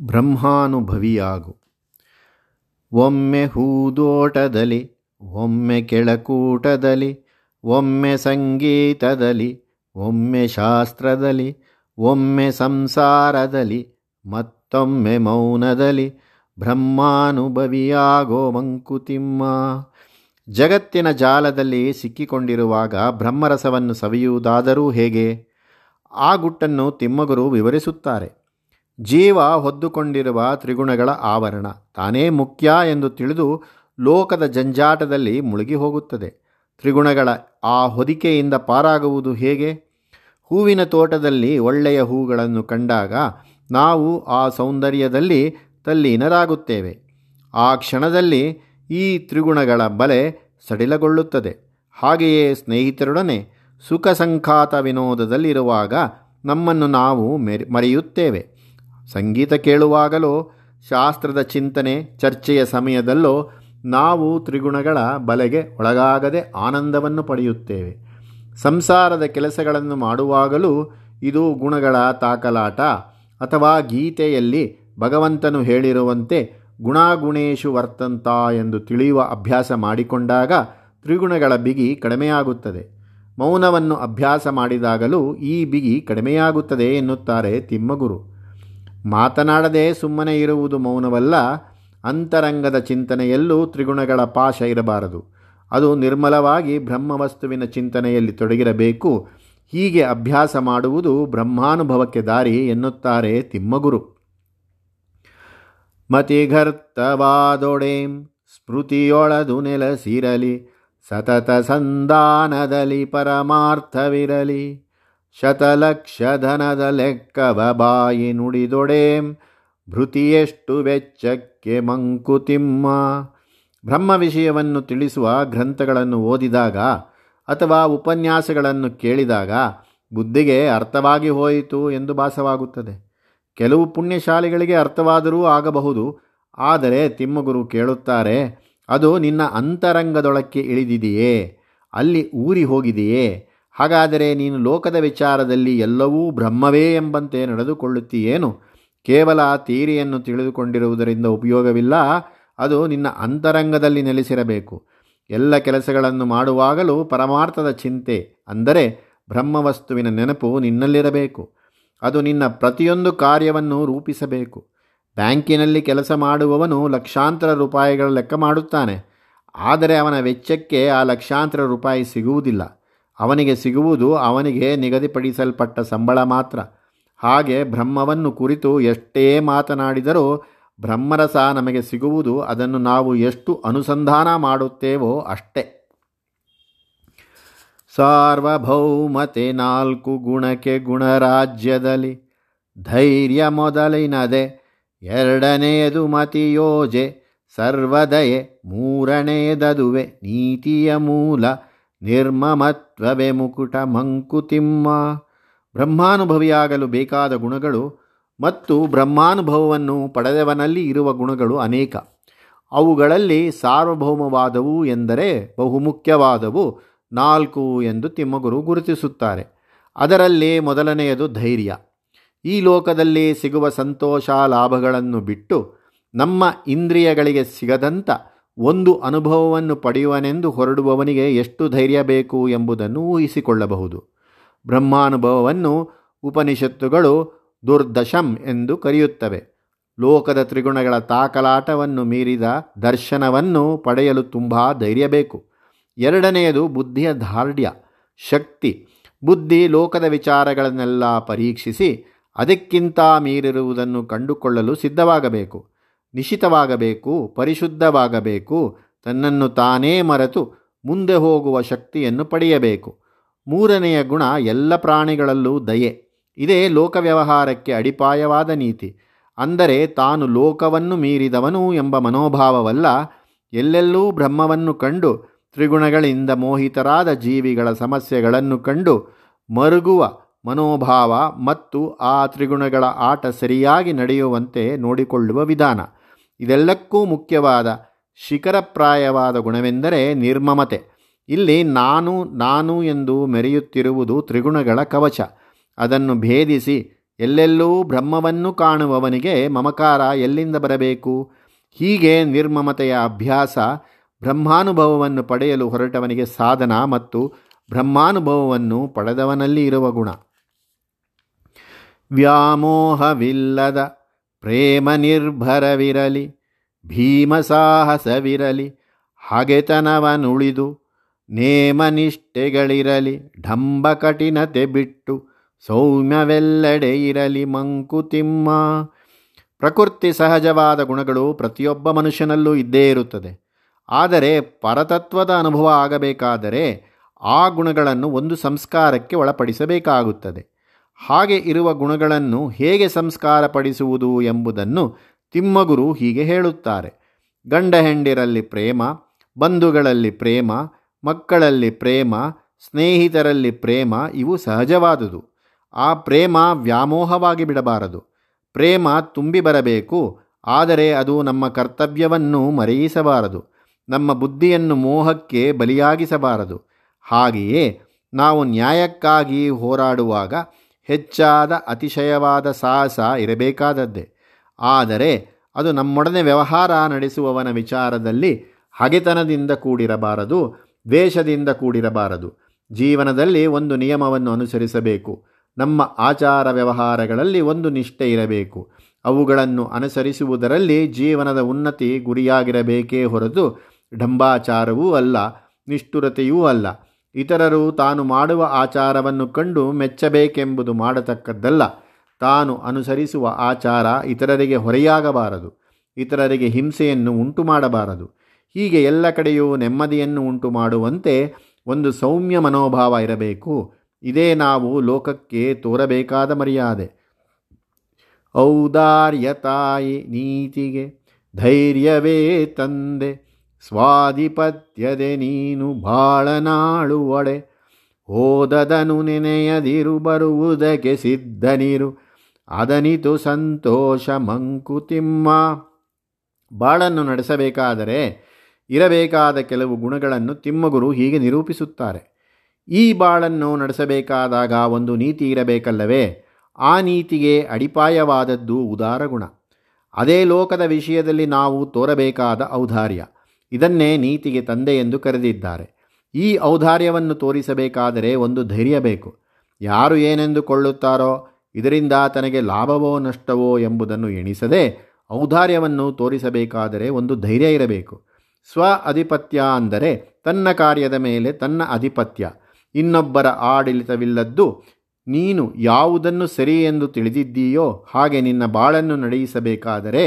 ಬ್ರಹ್ಮಾನುಭವಿಯಾಗು. ಒಮ್ಮೆ ಹೂದೋಟದಲ್ಲಿ, ಒಮ್ಮೆ ಕೆಳಕೂಟದಲ್ಲಿ, ಒಮ್ಮೆ ಸಂಗೀತದಲ್ಲಿ, ಒಮ್ಮೆ ಶಾಸ್ತ್ರದಲ್ಲಿ, ಒಮ್ಮೆ ಸಂಸಾರದಲ್ಲಿ, ಮತ್ತೊಮ್ಮೆ ಮೌನದಲ್ಲಿ ಬ್ರಹ್ಮಾನುಭವಿಯಾಗೋ ಮಂಕುತಿಮ್ಮ. ಜಗತ್ತಿನ ಜಾಲದಲ್ಲಿ ಸಿಕ್ಕಿಕೊಂಡಿರುವಾಗ ಬ್ರಹ್ಮರಸವನ್ನು ಸವಿಯುವುದಾದರೂ ಹೇಗೆ? ಆ ಗುಟ್ಟನ್ನು ತಿಮ್ಮಗುರು ವಿವರಿಸುತ್ತಾರೆ. ಜೀವ ಹೊದ್ದುಕೊಂಡಿರುವ ತ್ರಿಗುಣಗಳ ಆವರಣ. ತಾನೇ ಮುಖ್ಯ ಎಂದು ತಿಳಿದು ಲೋಕದ ಜಂಜಾಟದಲ್ಲಿ ಮುಳುಗಿ ಹೋಗುತ್ತದೆ. ತ್ರಿಗುಣಗಳ ಆ ಹೊದಿಕೆಯಿಂದ ಪಾರಾಗುವುದು ಹೇಗೆ? ಹೂವಿನ ತೋಟದಲ್ಲಿ ಒಳ್ಳೆಯ ಹೂಗಳನ್ನು ಕಂಡಾಗ ನಾವು ಆ ಸೌಂದರ್ಯದಲ್ಲಿ ತಲ್ಲೀನರಾಗುತ್ತೇವೆ. ಆ ಕ್ಷಣದಲ್ಲಿ ಈ ತ್ರಿಗುಣಗಳ ಬಲೆ ಸಡಿಲಗೊಳ್ಳುತ್ತದೆ. ಹಾಗೆಯೇ ಸ್ನೇಹಿತರೊಡನೆ ಸುಖ ಸಂಖಾತ ವಿನೋದದಲ್ಲಿರುವಾಗ ನಮ್ಮನ್ನು ನಾವು ಮೆರೆ, ಮರೆಯುತ್ತೇವೆ. ಸಂಗೀತ ಕೇಳುವಾಗಲೋ, ಶಾಸ್ತ್ರದ ಚಿಂತನೆ ಚರ್ಚೆಯ ಸಮಯದಲ್ಲೋ, ನಾವು ತ್ರಿಗುಣಗಳ ಬಲೆಗೆ ಒಳಗಾಗದೆ ಆನಂದವನ್ನು ಪಡೆಯುತ್ತೇವೆ. ಸಂಸಾರದ ಕೆಲಸಗಳನ್ನು ಮಾಡುವಾಗಲೂ ಇದು ಗುಣಗಳ ತಾಕಲಾಟ, ಅಥವಾ ಗೀತೆಯಲ್ಲಿ ಭಗವಂತನು ಹೇಳಿರುವಂತೆ ಗುಣಾಗುಣೇಶು ವರ್ತಂತ ಎಂದು ತಿಳಿಯುವ ಅಭ್ಯಾಸ ಮಾಡಿಕೊಂಡಾಗ ತ್ರಿಗುಣಗಳ ಬಿಗಿ ಕಡಿಮೆಯಾಗುತ್ತದೆ. ಮೌನವನ್ನು ಅಭ್ಯಾಸ ಮಾಡಿದಾಗಲೂ ಈ ಬಿಗಿ ಕಡಿಮೆಯಾಗುತ್ತದೆ ಎನ್ನುತ್ತಾರೆ ತಿಮ್ಮಗುರು. ಮಾತನಾಡದೆ ಸುಮ್ಮನೆ ಇರುವುದು ಮೌನವಲ್ಲ, ಅಂತರಂಗದ ಚಿಂತನೆಯಲ್ಲೂ ತ್ರಿಗುಣಗಳ ಪಾಶ ಇರಬಾರದು. ಅದು ನಿರ್ಮಲವಾಗಿ ಬ್ರಹ್ಮವಸ್ತುವಿನ ಚಿಂತನೆಯಲ್ಲಿ ತೊಡಗಿರಬೇಕು. ಹೀಗೆ ಅಭ್ಯಾಸ ಮಾಡುವುದು ಬ್ರಹ್ಮಾನುಭವಕ್ಕೆ ದಾರಿ ಎನ್ನುತ್ತಾರೆ ತಿಮ್ಮಗುರು. ಮತಿಘರ್ತವಾದೊಡೆಂ ಸ್ಮೃತಿಯೊಳದು ನೆಲಸಿರಲಿ, ಸತತ ಸಂಧಾನದಲ್ಲಿ ಪರಮಾರ್ಥವಿರಲಿ. ಶತಲಕ್ಷಧನದ ಲೆಕ್ಕವ ಬಾಯಿ ನುಡಿದೊಡೇಂ, ಭೃತಿಯೆಷ್ಟು ವೆಚ್ಚಕ್ಕೆ ಮಂಕುತಿಮ್ಮ. ಬ್ರಹ್ಮ ವಿಷಯವನ್ನು ತಿಳಿಸುವ ಗ್ರಂಥಗಳನ್ನು ಓದಿದಾಗ ಅಥವಾ ಉಪನ್ಯಾಸಗಳನ್ನು ಕೇಳಿದಾಗ ಬುದ್ಧಿಗೆ ಅರ್ಥವಾಗಿ ಹೋಯಿತು ಎಂದು ಭಾಸವಾಗುತ್ತದೆ. ಕೆಲವು ಪುಣ್ಯಶಾಲಿಗಳಿಗೆ ಅರ್ಥವಾದರೂ ಆಗಬಹುದು, ಆದರೆ ತಿಮ್ಮಗುರು ಕೇಳುತ್ತಾರೆ, ಅದು ನಿನ್ನ ಅಂತರಂಗದೊಳಕ್ಕೆ ಇಳಿದಿದೆಯೇ? ಅಲ್ಲಿ ಊರಿ ಹೋಗಿದೆಯೇ? ಹಾಗಾದರೆ ನೀನು ಲೋಕದ ವಿಚಾರದಲ್ಲಿ ಎಲ್ಲವೂ ಬ್ರಹ್ಮವೇ ಎಂಬಂತೆ ನಡೆದುಕೊಳ್ಳುತ್ತೀಯೇನು? ಕೇವಲ ತೀರಿಯನ್ನು ತಿಳಿದುಕೊಂಡಿರುವುದರಿಂದ ಉಪಯೋಗವಿಲ್ಲ, ಅದು ನಿನ್ನ ಅಂತರಂಗದಲ್ಲಿ ನೆಲೆಸಿರಬೇಕು. ಎಲ್ಲ ಕೆಲಸಗಳನ್ನು ಮಾಡುವಾಗಲೂ ಪರಮಾರ್ಥದ ಚಿಂತೆ, ಅಂದರೆ ಬ್ರಹ್ಮವಸ್ತುವಿನ ನೆನಪು ನಿನ್ನಲ್ಲಿರಬೇಕು. ಅದು ನಿನ್ನ ಪ್ರತಿಯೊಂದು ಕಾರ್ಯವನ್ನು ರೂಪಿಸಬೇಕು. ಬ್ಯಾಂಕಿನಲ್ಲಿ ಕೆಲಸ ಮಾಡುವವನು ಲಕ್ಷಾಂತರ ರೂಪಾಯಿಗಳ ಲೆಕ್ಕ ಮಾಡುತ್ತಾನೆ, ಆದರೆ ಅವನ ವೆಚ್ಚಕ್ಕೆ ಆ ಲಕ್ಷಾಂತರ ರೂಪಾಯಿ ಸಿಗುವುದಿಲ್ಲ. ಅವನಿಗೆ ಸಿಗುವುದು ಅವನಿಗೆ ನಿಗದಿಪಡಿಸಲ್ಪಟ್ಟ ಸಂಬಳ ಮಾತ್ರ. ಹಾಗೆ ಬ್ರಹ್ಮವನ್ನು ಕುರಿತು ಎಷ್ಟೇ ಮಾತನಾಡಿದರೂ ಬ್ರಹ್ಮರಸ ನಮಗೆ ಸಿಗುವುದು ಅದನ್ನು ನಾವು ಎಷ್ಟು ಅನುಸಂಧಾನ ಮಾಡುತ್ತೇವೋ ಅಷ್ಟೇ. ಸಾರ್ವಭೌಮತೆ ನಾಲ್ಕು ಗುಣಕ್ಕೆ ಗುಣರಾಜ್ಯದಲ್ಲಿ ಧೈರ್ಯ ಮೊದಲಿನದೆ, ಎರಡನೆಯದು ಮತಿಯೋಜೆ, ಸರ್ವದಯೆ, ಮೂರನೆಯದದುವೆ, ನೀತಿಯ ಮೂಲ ನಿರ್ಮಮತ್ವವೇ ಮುಕುಟ ಮಂಕುತಿಮ್ಮ ಬ್ರಹ್ಮಾನುಭವಿಯಾಗಲು ಬೇಕಾದ ಗುಣಗಳು ಮತ್ತು ಬ್ರಹ್ಮಾನುಭವವನ್ನು ಪಡೆದವನಲ್ಲಿ ಇರುವ ಗುಣಗಳು ಅನೇಕ. ಅವುಗಳಲ್ಲಿ ಸಾರ್ವಭೌಮವಾದವು ಎಂದರೆ ಬಹುಮುಖ್ಯವಾದವು ನಾಲ್ಕು ಎಂದು ತಿಮ್ಮಗುರು ಗುರುತಿಸುತ್ತಾರೆ. ಅದರಲ್ಲೇ ಮೊದಲನೆಯದು ಧೈರ್ಯ. ಈ ಲೋಕದಲ್ಲಿ ಸಿಗುವ ಸಂತೋಷ ಲಾಭಗಳನ್ನು ಬಿಟ್ಟು ನಮ್ಮ ಇಂದ್ರಿಯಗಳಿಗೆ ಸಿಗದಂಥ ಒಂದು ಅನುಭವವನ್ನು ಪಡೆಯುವನೆಂದು ಹೊರಡುವವನಿಗೆ ಎಷ್ಟು ಧೈರ್ಯ ಬೇಕು ಎಂಬುದನ್ನು ಊಹಿಸಿಕೊಳ್ಳಬಹುದು. ಬ್ರಹ್ಮಾನುಭವವನ್ನು ಉಪನಿಷತ್ತುಗಳು ದುರ್ದಶಂ ಎಂದು ಕರೆಯುತ್ತವೆ. ಲೋಕದ ತ್ರಿಗುಣಗಳ ತಾಕಲಾಟವನ್ನು ಮೀರಿದ ದರ್ಶನವನ್ನು ಪಡೆಯಲು ತುಂಬ ಧೈರ್ಯ ಬೇಕು. ಎರಡನೆಯದು ಬುದ್ಧಿಯ ಧಾರ್ಢ್ಯ ಶಕ್ತಿ. ಬುದ್ಧಿ ಲೋಕದ ವಿಚಾರಗಳನ್ನೆಲ್ಲ ಪರೀಕ್ಷಿಸಿ ಅದಕ್ಕಿಂತ ಮೀರಿರುವುದನ್ನು ಕಂಡುಕೊಳ್ಳಲು ಸಿದ್ಧವಾಗಬೇಕು. ನಿಶಿತವಾಗಬೇಕು, ಪರಿಶುದ್ಧವಾಗಬೇಕು, ತನ್ನನ್ನು ತಾನೇ ಮರೆತು ಮುಂದೆ ಹೋಗುವ ಶಕ್ತಿಯನ್ನು ಪಡೆಯಬೇಕು. ಮೂರನೆಯ ಗುಣ ಎಲ್ಲ ಪ್ರಾಣಿಗಳಲ್ಲೂ ದಯೆ. ಇದೇ ಲೋಕ ವ್ಯವಹಾರಕ್ಕೆ ಅಡಿಪಾಯವಾದ ನೀತಿ. ಅಂದರೆ ತಾನು ಲೋಕವನ್ನು ಮೀರಿದವನು ಎಂಬ ಮನೋಭಾವವಲ್ಲ, ಎಲ್ಲೆಲ್ಲೂ ಬ್ರಹ್ಮವನ್ನು ಕಂಡು, ತ್ರಿಗುಣಗಳಿಂದ ಮೋಹಿತರಾದ ಜೀವಿಗಳ ಸಮಸ್ಯೆಗಳನ್ನು ಕಂಡು, ಮರುಗುವ ಮನೋಭಾವ ಮತ್ತು ಆ ತ್ರಿಗುಣಗಳ ಆಟ ಸರಿಯಾಗಿ ನಡೆಯುವಂತೆ ನೋಡಿಕೊಳ್ಳುವ ವಿಧಾನ. ಇದೆಲ್ಲಕ್ಕೂ ಮುಖ್ಯವಾದ ಶಿಖರಪ್ರಾಯವಾದ ಗುಣವೆಂದರೆ ನಿರ್ಮಮತೆ. ಇಲ್ಲಿ ನಾನು ನಾನು ಎಂದು ಮೆರೆಯುತ್ತಿರುವುದು ತ್ರಿಗುಣಗಳ ಕವಚ. ಅದನ್ನು ಭೇದಿಸಿ ಎಲ್ಲೆಲ್ಲೂ ಬ್ರಹ್ಮವನ್ನು ಕಾಣುವವನಿಗೆ ಮಮಕಾರ ಎಲ್ಲಿಂದ ಬರಬೇಕು? ಹೀಗೆ ನಿರ್ಮಮತೆಯ ಅಭ್ಯಾಸ ಬ್ರಹ್ಮಾನುಭವವನ್ನು ಪಡೆಯಲು ಹೊರಟವನಿಗೆ ಸಾಧನ ಮತ್ತು ಬ್ರಹ್ಮಾನುಭವವನ್ನು ಪಡೆದವನಲ್ಲಿ ಇರುವ ಗುಣ. ವ್ಯಾಮೋಹವಿಲ್ಲದ ಪ್ರೇಮ ನಿರ್ಭರವಿರಲಿ ಭೀಮಸಾಹಸವಿರಲಿ, ಹಾಗೆತನವನುಳಿದು, ನೇಮನಿಷ್ಠೆಗಳಿರಲಿ ಢಂಬ ಕಠಿಣತೆ ಬಿಟ್ಟು ಸೌಮ್ಯವೆಲ್ಲೆಡೆ ಇರಲಿ, ಮಂಕುತಿಮ್ಮ. ಪ್ರಕೃತಿ ಸಹಜವಾದ ಗುಣಗಳು ಪ್ರತಿಯೊಬ್ಬ ಮನುಷ್ಯನಲ್ಲೂ ಇದ್ದೇ ಇರುತ್ತದೆ. ಆದರೆ ಪರತತ್ವದ ಅನುಭವ ಆಗಬೇಕಾದರೆ ಆ ಗುಣಗಳನ್ನು ಒಂದು ಸಂಸ್ಕಾರಕ್ಕೆ ಒಳಪಡಿಸಬೇಕಾಗುತ್ತದೆ. ಹಾಗೆ ಇರುವ ಗುಣಗಳನ್ನು ಹೇಗೆ ಸಂಸ್ಕಾರ ಪಡಿಸುವುದು ಎಂಬುದನ್ನು ತಿಮ್ಮಗುರು ಹೀಗೆ ಹೇಳುತ್ತಾರೆ. ಗಂಡ ಹೆಂಡಿರಲ್ಲಿ ಪ್ರೇಮ, ಬಂಧುಗಳಲ್ಲಿ ಪ್ರೇಮ, ಮಕ್ಕಳಲ್ಲಿ ಪ್ರೇಮ, ಸ್ನೇಹಿತರಲ್ಲಿ ಪ್ರೇಮ ಇವು ಸಹಜವಾದುದು. ಆ ಪ್ರೇಮ ವ್ಯಾಮೋಹವಾಗಿ ಬಿಡಬಾರದು. ಪ್ರೇಮ ತುಂಬಿ ಬರಬೇಕು, ಆದರೆ ಅದು ನಮ್ಮ ಕರ್ತವ್ಯವನ್ನು ಮರೆಯಿಸಬಾರದು. ನಮ್ಮ ಬುದ್ಧಿಯನ್ನು ಮೋಹಕ್ಕೆ ಬಲಿಯಾಗಿಸಬಾರದು. ಹಾಗೆಯೇ ನಾವು ನ್ಯಾಯಕ್ಕಾಗಿ ಹೋರಾಡುವಾಗ ಹೆಚ್ಚಾದ ಅತಿಶಯವಾದ ಸಾಹಸ ಇರಬೇಕಾದದ್ದೇ. ಆದರೆ ಅದು ನಮ್ಮೊಡನೆ ವ್ಯವಹಾರ ನಡೆಸುವವನ ವಿಚಾರದಲ್ಲಿ ಹಗೆತನದಿಂದ ಕೂಡಿರಬಾರದು, ದ್ವೇಷದಿಂದ ಕೂಡಿರಬಾರದು. ಜೀವನದಲ್ಲಿ ಒಂದು ನಿಯಮವನ್ನು ಅನುಸರಿಸಬೇಕು. ನಮ್ಮ ಆಚಾರ ವ್ಯವಹಾರಗಳಲ್ಲಿ ಒಂದು ನಿಷ್ಠೆ ಇರಬೇಕು. ಅವುಗಳನ್ನು ಅನುಸರಿಸುವುದರಲ್ಲಿ ಜೀವನದ ಉನ್ನತಿ ಗುರಿಯಾಗಿರಬೇಕೇ ಹೊರತು ಢಂಬಾಚಾರವೂ ಅಲ್ಲ, ನಿಷ್ಠುರತೆಯೂ ಅಲ್ಲ. ಇತರರು ತಾನು ಮಾಡುವ ಆಚಾರವನ್ನು ಕಂಡು ಮೆಚ್ಚಬೇಕೆಂಬುದು ಮಾಡತಕ್ಕದ್ದಲ್ಲ. ತಾನು ಅನುಸರಿಸುವ ಆಚಾರ ಇತರರಿಗೆ ಹೊರೆಯಾಗಬಾರದು. ಇತರರಿಗೆ ಹಿಂಸೆಯನ್ನು ಉಂಟು ಮಾಡಬಾರದು ಹೀಗೆ ಎಲ್ಲ ಕಡೆಯೂ ನೆಮ್ಮದಿಯನ್ನು ಉಂಟು ಮಾಡುವಂತೆ ಒಂದು ಸೌಮ್ಯ ಮನೋಭಾವ ಇರಬೇಕು. ಇದೇ ನಾವು ಲೋಕಕ್ಕೆ ತೋರಬೇಕಾದ ಮರ್ಯಾದೆ. ಔದಾರ್ಯತಾಯಿ ನೀತಿಗೆ ಧೈರ್ಯವೇ ತಂದೆ. ಸ್ವಾಧಿಪತ್ಯದೆ ನೀನು ಬಾಳನಾಳು ಒಡೆ. ಓದದನು ನೆನೆಯದಿರು, ಬರುವುದಕ್ಕೆ ಸಿದ್ಧನಿರು. ಅದನಿತು ಸಂತೋಷ ಮಂಕುತಿಮ್ಮ. ಬಾಳನ್ನು ನಡೆಸಬೇಕಾದರೆ, ಇರಬೇಕಾದ ಕೆಲವು ಗುಣಗಳನ್ನು ತಿಮ್ಮಗುರು ಹೀಗೆ ನಿರೂಪಿಸುತ್ತಾರೆ. ಈ ಬಾಳನ್ನು ನಡೆಸಬೇಕಾದಾಗ ಒಂದು ನೀತಿ ಇರಬೇಕಲ್ಲವೇ? ಆ ನೀತಿಗೆ ಅಡಿಪಾಯವಾದದ್ದು ಉದಾರ ಗುಣ ಅದೇ ಲೋಕದ ವಿಷಯದಲ್ಲಿ ನಾವು ತೋರಬೇಕಾದ ಔದಾರ್ಯ. ಇದನ್ನೇ ನೀತಿಗೆ ತಂದೆ ಎಂದು ಕರೆದಿದ್ದಾರೆ. ಈ ಔದಾರ್ಯವನ್ನು ತೋರಿಸಬೇಕಾದರೆ ಒಂದು ಧೈರ್ಯ ಬೇಕು. ಯಾರು ಏನೆಂದುಕೊಳ್ಳುತ್ತಾರೋ, ಇದರಿಂದ ತನಗೆ ಲಾಭವೋ ನಷ್ಟವೋ ಎಂಬುದನ್ನು ಎಣಿಸದೆ ಔದಾರ್ಯವನ್ನು ತೋರಿಸಬೇಕಾದರೆ ಒಂದು ಧೈರ್ಯ ಇರಬೇಕು. ಸ್ವ ಅಧಿಪತ್ಯ ಅಂದರೆ ತನ್ನ ಕಾರ್ಯದ ಮೇಲೆ ತನ್ನ ಅಧಿಪತ್ಯ. ಇನ್ನೊಬ್ಬರ ಆಡಳಿತವಿಲ್ಲದ್ದು ನೀನು ಯಾವುದನ್ನು ಸರಿ ಎಂದು ತಿಳಿದಿದ್ದೀಯೋ ಹಾಗೆ ನಿನ್ನ ಬಾಳನ್ನು ನಡೆಯಿಸಬೇಕಾದರೆ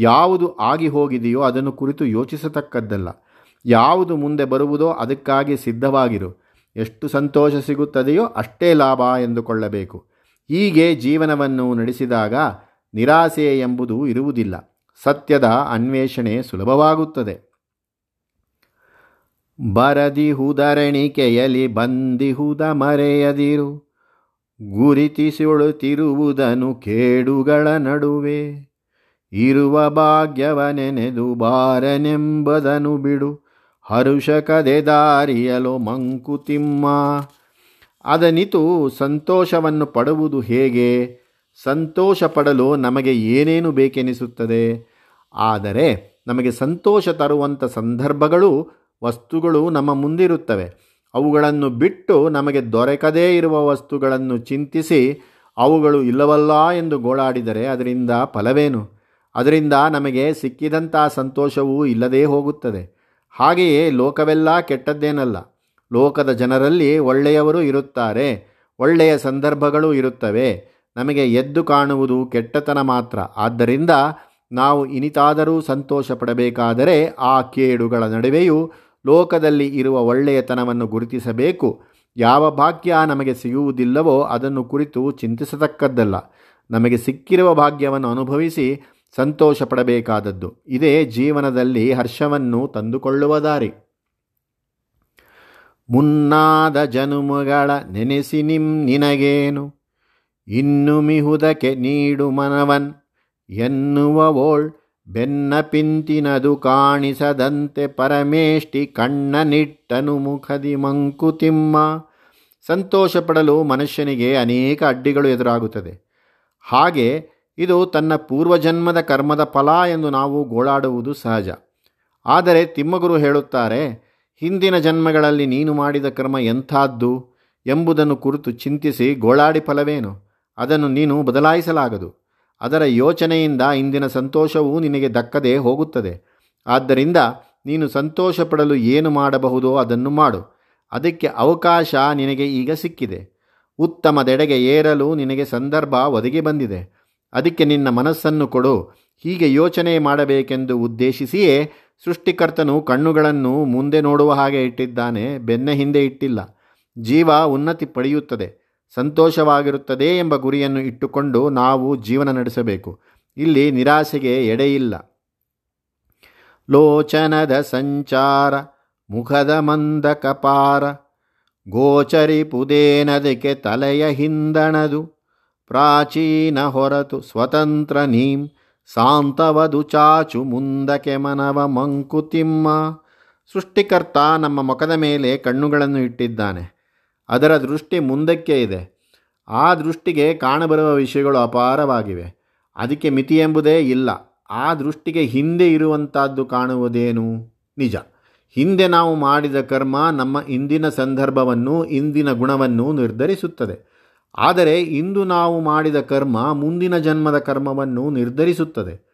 ಯಾವುದು ಆಗಿ ಹೋಗಿದೆಯೋ ಅದನ್ನು ಕುರಿತು ಯೋಚಿಸತಕ್ಕದ್ದಲ್ಲ. ಯಾವುದು ಮುಂದೆ ಬರುವುದೋ ಅದಕ್ಕಾಗಿ ಸಿದ್ಧವಾಗಿರು. ಎಷ್ಟು ಸಂತೋಷ ಸಿಗುತ್ತದೆಯೋ ಅಷ್ಟೇ ಲಾಭ ಎಂದುಕೊಳ್ಳಬೇಕು. ಹೀಗೆ ಜೀವನವನ್ನು ನಡೆಸಿದಾಗ ನಿರಾಸೆ ಎಂಬುದು ಇರುವುದಿಲ್ಲ. ಸತ್ಯದ ಅನ್ವೇಷಣೆ ಸುಲಭವಾಗುತ್ತದೆ. ಬರದಿಹುದರಣಿಕೆಯಲಿ ಬಂದಿಹುದ ಮರೆಯದಿರು. ಗುರಿತಿಸುಳುತ್ತಿರುವುದನು ಕೇಡುಗಳ ನಡುವೆ. ಇರುವ ಭಾಗ್ಯವನೆನೆದು ಬಾರನೆಂಬದನು ಬಿಡು. ಹರುಷಕದೆ ದಾರಿಯಲು ಮಂಕುತಿಮ್ಮ ಅದನಿತು ಸಂತೋಷವನ್ನು ಪಡುವುದು ಹೇಗೆ? ಸಂತೋಷ ಪಡಲು ನಮಗೆ ಏನೇನು ಬೇಕೆನಿಸುತ್ತದೆ? ಆದರೆ ನಮಗೆ ಸಂತೋಷ ತರುವಂಥ ಸಂದರ್ಭಗಳು, ವಸ್ತುಗಳು ನಮ್ಮ ಮುಂದಿರುತ್ತವೆ. ಅವುಗಳನ್ನು ಬಿಟ್ಟು ನಮಗೆ ದೊರಕದೇ ಇರುವ ವಸ್ತುಗಳನ್ನು ಚಿಂತಿಸಿ ಅವುಗಳು ಇಲ್ಲವಲ್ಲ ಎಂದು ಗೋಳಾಡಿದರೆ ಅದರಿಂದ ಫಲವೇನು? ಅದರಿಂದ ನಮಗೆ ಸಿಕ್ಕಿದಂಥ ಸಂತೋಷವೂ ಇಲ್ಲದೇ ಹೋಗುತ್ತದೆ. ಹಾಗೆಯೇ ಲೋಕವೆಲ್ಲ ಕೆಟ್ಟದ್ದೇನಲ್ಲ. ಲೋಕದ ಜನರಲ್ಲಿ ಒಳ್ಳೆಯವರು ಇರುತ್ತಾರೆ. ಒಳ್ಳೆಯ ಸಂದರ್ಭಗಳು ಇರುತ್ತವೆ. ನಮಗೆ ಎದ್ದು ಕಾಣುವುದು ಕೆಟ್ಟತನ ಮಾತ್ರ. ಆದ್ದರಿಂದ ನಾವು ಇನಿತಾದರೂ ಸಂತೋಷ ಪಡಬೇಕಾದರೆ ಆ ಕೇಡುಗಳ ನಡುವೆಯೂ ಲೋಕದಲ್ಲಿ ಇರುವ ಒಳ್ಳೆಯತನವನ್ನು ಗುರುತಿಸಬೇಕು. ಯಾವ ಭಾಗ್ಯ ನಮಗೆ ಸಿಗುವುದಿಲ್ಲವೋ ಅದನ್ನು ಕುರಿತು ಚಿಂತಿಸತಕ್ಕದ್ದಲ್ಲ. ನಮಗೆ ಸಿಕ್ಕಿರುವ ಭಾಗ್ಯವನ್ನು ಅನುಭವಿಸಿ ಸಂತೋಷ ಪಡಬೇಕಾದದ್ದು ಇದೇ ಜೀವನದಲ್ಲಿ ಹರ್ಷವನ್ನು ತಂದುಕೊಳ್ಳುವ ದಾರಿ. ಮುನ್ನಾದ ಜನುಮಗಳ ನೆನೆಸಿ ನಿಮ್ ನಿನಗೇನು? ಇನ್ನು ಮಿಹುದಕ್ಕೆ ನೀಡು ಮನವನ್. ಎನ್ನುವವೋಳ್ ಬೆನ್ನ ಪಿಂತಿನದು ಕಾಣಿಸದಂತೆ ಪರಮೇಷ್ಟಿ ಕಣ್ಣ ನಿಟ್ಟನು ಮುಖದಿ ಮಂಕುತಿಮ್ಮ. ಸಂತೋಷ ಪಡಲು ಮನುಷ್ಯನಿಗೆ ಅನೇಕ ಅಡ್ಡಿಗಳು ಎದುರಾಗುತ್ತದೆ. ಹಾಗೆ ಇದು ತನ್ನ ಪೂರ್ವಜನ್ಮದ ಕರ್ಮದ ಫಲ ಎಂದು ನಾವು ಗೋಳಾಡುವುದು ಸಹಜ. ಆದರೆ ತಿಮ್ಮಗುರು ಹೇಳುತ್ತಾರೆ, ಹಿಂದಿನ ಜನ್ಮಗಳಲ್ಲಿ ನೀನು ಮಾಡಿದ ಕರ್ಮ ಎಂಥಾದ್ದು ಎಂಬುದನ್ನು ಕುರಿತು ಚಿಂತಿಸಿ ಗೋಳಾಡಿ ಫಲವೇನು? ಅದನ್ನು ನೀನು ಬದಲಾಯಿಸಲಾಗದು. ಅದರ ಯೋಚನೆಯಿಂದ ಇಂದಿನ ಸಂತೋಷವೂ ನಿನಗೆ ದಕ್ಕದೆ ಹೋಗುತ್ತದೆ. ಆದ್ದರಿಂದ ನೀನು ಸಂತೋಷ ಪಡಲು ಏನು ಮಾಡಬಹುದೋ ಅದನ್ನು ಮಾಡು. ಅದಕ್ಕೆ ಅವಕಾಶ ನಿನಗೆ ಈಗ ಸಿಕ್ಕಿದೆ. ಉತ್ತಮದೆಡೆಗೆ ಏರಲು ನಿನಗೆ ಸಂದರ್ಭ ಒದಗಿ ಬಂದಿದೆ. ಅದಕ್ಕೆ ನಿನ್ನ ಮನಸ್ಸನ್ನು ಕೊಡು. ಹೀಗೆ ಯೋಚನೆ ಮಾಡಬೇಕೆಂದು ಉದ್ದೇಶಿಸಿಯೇ ಸೃಷ್ಟಿಕರ್ತನು ಕಣ್ಣುಗಳನ್ನು ಮುಂದೆ ನೋಡುವ ಹಾಗೆ ಇಟ್ಟಿದ್ದಾನೆ, ಬೆನ್ನ ಹಿಂದೆ ಇಟ್ಟಿಲ್ಲ. ಜೀವ ಉನ್ನತಿ ಪಡೆಯುತ್ತದೆ. ಸಂತೋಷವಾಗಿರುತ್ತದೆ ಎಂಬ ಗುರಿಯನ್ನು ಇಟ್ಟುಕೊಂಡು ನಾವು ಜೀವನ ನಡೆಸಬೇಕು. ಇಲ್ಲಿ ನಿರಾಸೆಗೆ ಎಡೆಯಿಲ್ಲ ಲೋಚನದ ಸಂಚಾರ, ಮುಖದ ಮಂದ ಕಪಾರ ಗೋಚರಿ ಪುದೇನದಕ್ಕೆ ತಲೆಯ ಹಿಂದಣದು. ಪ್ರಾಚೀನ ಹೊರತು ಸ್ವತಂತ್ರ ನೀಂ ಸಾಂತವದು ಚಾಚು ಮುಂದಕ್ಕೆ ಮನವ ಮಂಕುತಿಮ್ಮ. ಸೃಷ್ಟಿಕರ್ತ ನಮ್ಮ ಮುಖದ ಮೇಲೆ ಕಣ್ಣುಗಳನ್ನು ಇಟ್ಟಿದ್ದಾನೆ. ಅದರ ದೃಷ್ಟಿ ಮುಂದಕ್ಕೆ ಇದೆ. ಆ ದೃಷ್ಟಿಗೆ ಕಾಣಬರುವ ವಿಷಯಗಳು ಅಪಾರವಾಗಿವೆ. ಅದಕ್ಕೆ ಮಿತಿ ಎಂಬುದೇ ಇಲ್ಲ. ಆ ದೃಷ್ಟಿಗೆ ಹಿಂದೆ ಇರುವಂಥದ್ದು ಕಾಣುವುದೇನು? ನಿಜ. ಹಿಂದೆ ನಾವು ಮಾಡಿದ ಕರ್ಮ ನಮ್ಮ ಇಂದಿನ ಸಂದರ್ಭವನ್ನು, ಇಂದಿನ ಗುಣವನ್ನು ನಿರ್ಧರಿಸುತ್ತದೆ. ಆದರೆ ಇಂದು ನಾವು ಮಾಡಿದ ಕರ್ಮ ಮುಂದಿನ ಜನ್ಮದ ಕರ್ಮವನ್ನು ನಿರ್ಧರಿಸುತ್ತದೆ.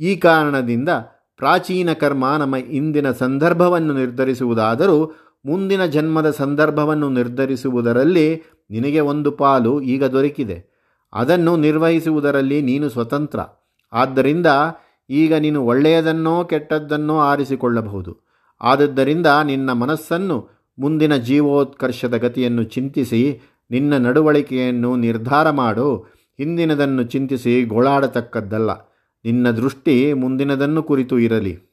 ಈ ಕಾರಣದಿಂದ ಪ್ರಾಚೀನ ಕರ್ಮ ನಮ್ಮ ಇಂದಿನ ಸಂದರ್ಭವನ್ನು ನಿರ್ಧರಿಸುವುದಾದರೂ ಮುಂದಿನ ಜನ್ಮದ ಸಂದರ್ಭವನ್ನು ನಿರ್ಧರಿಸುವುದರಲ್ಲಿ ನಿನಗೆ ಒಂದು ಪಾಲು ಈಗ ದೊರಕಿದೆ. ಅದನ್ನು ನಿರ್ವಹಿಸುವುದರಲ್ಲಿ ನೀನು ಸ್ವತಂತ್ರ. ಆದ್ದರಿಂದ ಈಗ ನೀನು ಒಳ್ಳೆಯದನ್ನೋ ಕೆಟ್ಟದ್ದನ್ನೋ ಆರಿಸಿಕೊಳ್ಳಬಹುದು. ಆದದ್ದರಿಂದ ನಿನ್ನ ಮನಸ್ಸನ್ನು ಮುಂದಿನ ಜೀವೋತ್ಕರ್ಷದ ಗತಿಯನ್ನು ಚಿಂತಿಸಿ ನಿನ್ನ ನಡವಳಿಕೆಯನ್ನು ನಿರ್ಧಾರ ಮಾಡು. ಹಿಂದಿನದನ್ನು ಚಿಂತಿಸಿ ಗೋಳಾಡತಕ್ಕದ್ದಲ್ಲ. ನಿನ್ನ ದೃಷ್ಟಿ ಮುಂದಿನದನ್ನು ಕುರಿತು ಇರಲಿ.